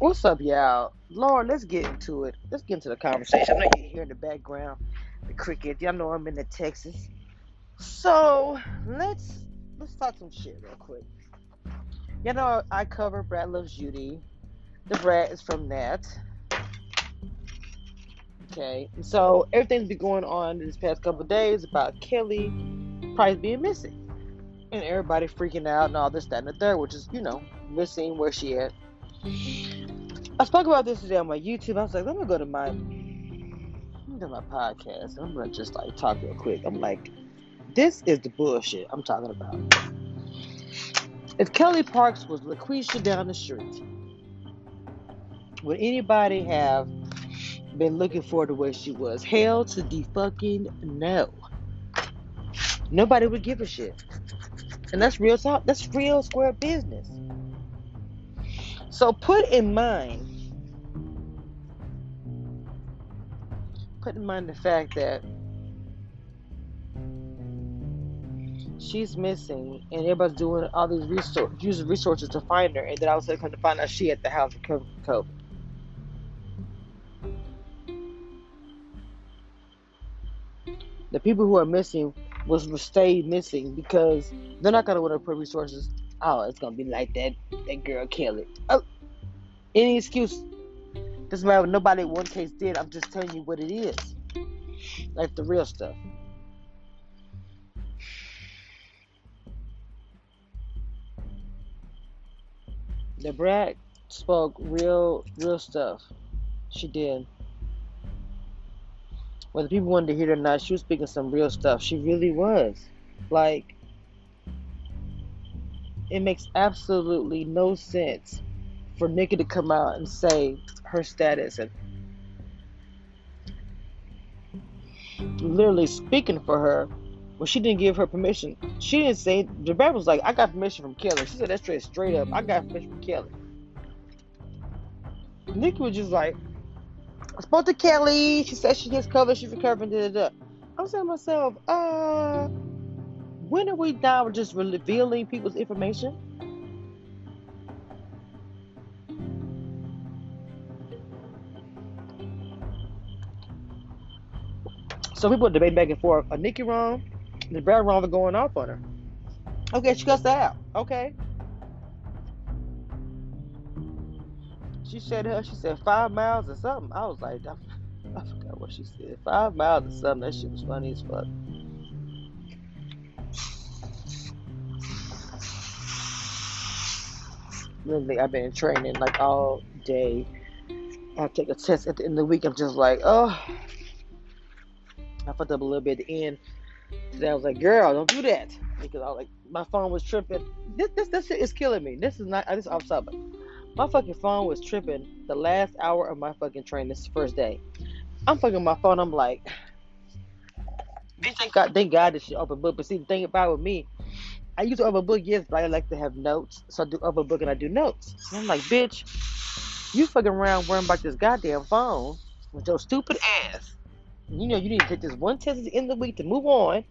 What's up, y'all? Lord, let's get into it. Let's get into the conversation. I know you hear in the background the cricket. Y'all know I'm in the Texas. So let's let's talk some shit real quick. You know I cover Brat Loves Judy. The Brat is from that. Okay, so everything's been going on this past couple days about Kelly Price being missing, and everybody freaking out and all this, that, and the third, which is you know missing where she at. I spoke about this today on my YouTube. I was like, let me go to my to my podcast. I'm gonna just like talk real quick. I'm like, this is the bullshit I'm talking about. If Kelly Price was LaQuisha down the street, would anybody have been looking for the way she was? Hell to the fucking no. Nobody would give a shit. And that's real talk. That's real square business. So put in mind, in mind the fact that she's missing and everybody's doing all these resources, using resources to find her, and then I was come to find out she at the house from COVID. The people who are missing was stay missing because they're not gonna want to put resources. Oh, it's gonna be like that. That girl Kelly. Oh, any excuse. Doesn't matter what nobody one case did. I'm just telling you what it is. Like the real stuff. The brat spoke real, real stuff. She did. Whether people wanted to hear it or not, she was speaking some real stuff. She really was. Like, it makes absolutely no sense for Nicki to come out and say her status and literally speaking for her well, she didn't give her permission. She didn't say the brat was like, I got permission from Kelly. She said that straight straight up. I got permission from Kelly. Nicki was just like, I spoke to Kelly. She said she gets covered, she's recovering, da da da. I'm saying to myself, uh when are we with just revealing people's information? So people debate back and forth. Are Nicki wrong? The Brat wrong for going off on her. Okay, she cussed out. Okay. She said her. She said five miles or something. I was like, I, I forgot what she said. Five miles or something. That shit was funny as fuck. Literally, I've been training like all day. I take a test at the end of the week. I'm just like, oh. I fucked up a little bit at the end. Today I was like, girl, don't do that. Because I was like, my phone was tripping. This this this shit is killing me. This is not this is off topic. My fucking phone was tripping the last hour of my fucking train this first day. I'm fucking my phone, I'm like thank God thank God this shit open book. But see the thing about with me, I use book, yes, but I like to have notes. So I do open book and I do notes. And I'm like, bitch, you fucking around worrying about this goddamn phone with your stupid ass you know you need to take this one test at the end of the week to move on.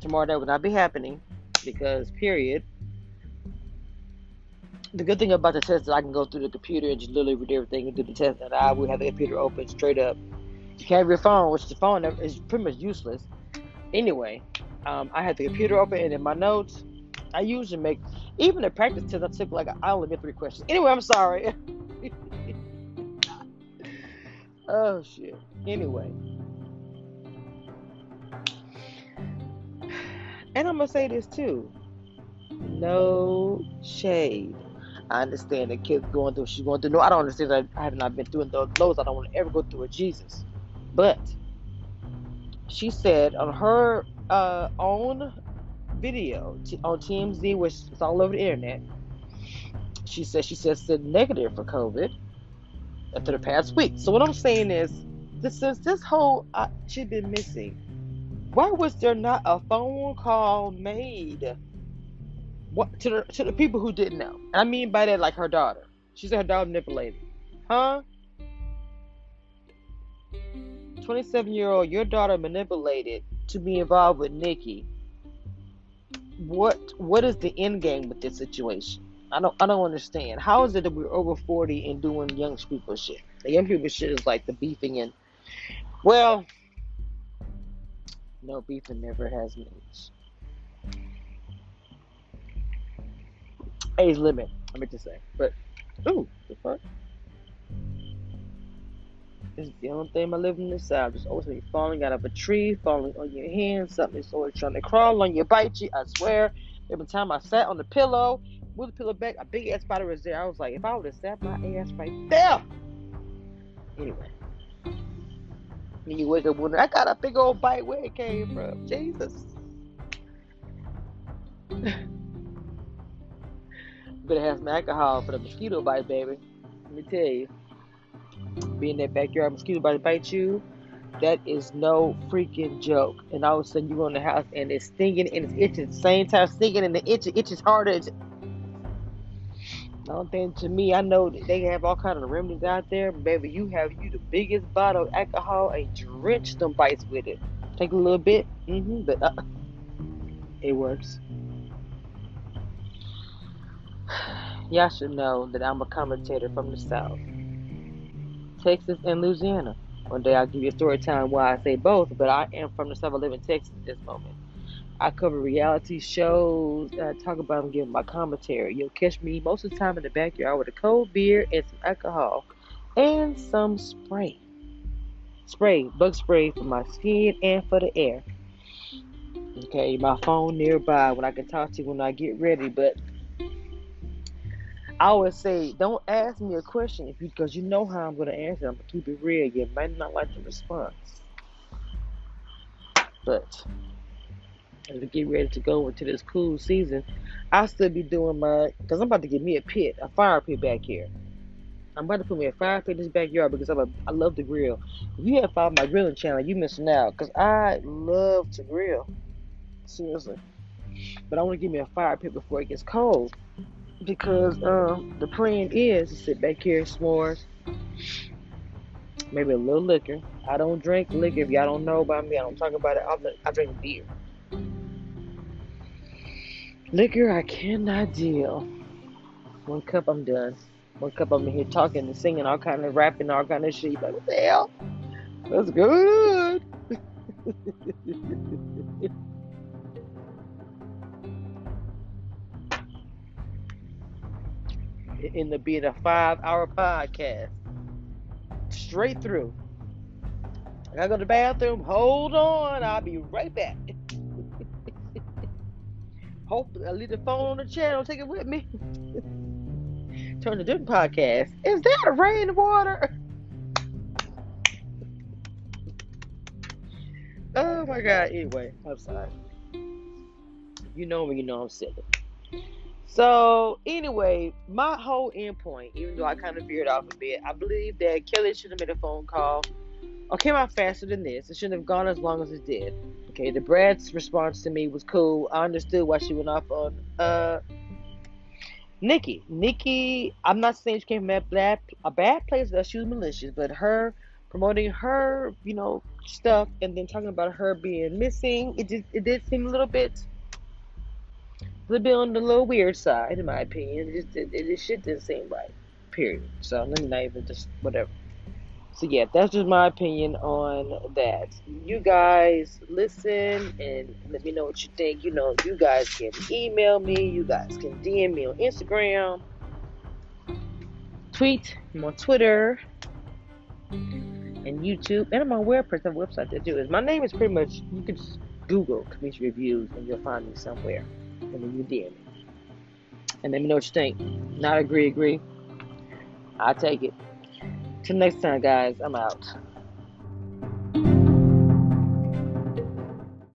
Tomorrow that will not be happening because period. The good thing about the test is I can go through the computer and just literally read everything and do the test, and I will have the computer open straight up. You can't have your phone, which the phone is pretty much useless. Anyway, um, I had the computer open and in my notes, I usually make even the practice test. I took like I only made three questions. Anyway, I'm sorry. Oh shit. Anyway. And I'm gonna say this too. No shade. I understand the kid's going through she's going through. No, I don't understand that I have not been through those lows. I don't want to ever go through with Jesus. But she said on her uh, own video t- on TMZ, which is all over the internet, she said she said, said negative for COVID after the past week. So what I'm saying is, this since this whole uh, she's been missing, why was there not a phone call made? What to the to the people who didn't know? I mean by that, like her daughter. She said her daughter manipulated, huh? 27 year old, your daughter manipulated to be involved with Nicki. What what is the end game with this situation? I don't I don't understand. How is it that we're over forty and doing young people shit? The young people shit is like the beefing and well no beefing never has means. Age limit, I meant to say. But ooh, the fuck? This is the only thing I live in this south. Just always falling out of a tree, falling on your hands, something's always trying to crawl on you, bite you. I swear. Every time I sat on the pillow, the pillow back, a big ass spider was there. I was like, if I would have sat my ass right there. Anyway. Then you wake up wondering, I got a big old bite. Where it came from? Jesus. Better have some alcohol for the mosquito bite, baby. Let me tell you. Be in that backyard, mosquito bite bite you. That is no freaking joke. And all of a sudden you go in the house and it's stinging and it's itching same time stinging and the itch itches harder. It's, don't think to me, I know that they have all kind of remedies out there, baby, you have you the biggest bottle of alcohol and drench them bites with it. Take a little bit, mm-hmm, but uh, it works. Y'all should know that I'm a commentator from the South, Texas and Louisiana. One day I'll give you a story time why I say both, but I am from the South. I live in Texas at this moment. I cover reality shows. I talk about them, give my commentary. You'll catch me most of the time in the backyard with a cold beer and some alcohol and some spray. Spray, bug spray for my skin and for the air. Okay, my phone nearby when I can talk to you when I get ready. But I always say, don't ask me a question because you know how I'm going to answer. I'm going to keep it real. You might not like the response. But we get ready to go into this cool season, I'll still be doing my, because I'm about to get me a pit, a fire pit back here. I'm about to put me a fire pit in this backyard because I'm a, I love to grill. If you have followed my grilling channel, you missing out because I love to grill. Seriously. But I want to give me a fire pit before it gets cold because um, the plan is to sit back here, s'mores, maybe a little liquor. I don't drink liquor. If y'all don't know about me, I don't talk about it. I drink beer. Liquor, I cannot deal. One cup, I'm done. One cup, I'm in here talking and singing, all kind of rapping, all kind of shit. Like, what the hell? That's good. In the being a five-hour podcast, straight through. I gotta go to the bathroom. Hold on, I'll be right back. Hope I leave the phone on the channel. Take it with me. Turn the different podcast. Is that rainwater? oh my god. Anyway, I'm sorry. You know me, you know I'm silly. So anyway, my whole endpoint, even though I kind of veered off a bit, I believe that Kelly should have made a phone call or came out faster than this. It shouldn't have gone as long as it did. Okay, the Brat's response to me was cool. I understood why she went off on uh Nicki. Nicki, I'm not saying she came from a bad, a bad place that she was malicious, but her promoting her, you know, stuff and then talking about her being missing, it just it did seem a little bit a little bit on the little weird side, in my opinion. It just it, it, it shit didn't seem right. Period. So let me not even just whatever. So yeah, that's just my opinion on that. You guys listen and let me know what you think. You know, you guys can email me, you guys can DM me on Instagram, tweet, I'm on Twitter, and YouTube, and I'm on WordPress, a website that do is my name is pretty much you can just Google Kamisha Reviews and you'll find me somewhere. And then you DM me. And let me know what you think. Not agree, agree. I take it. Till next time, guys, I'm out.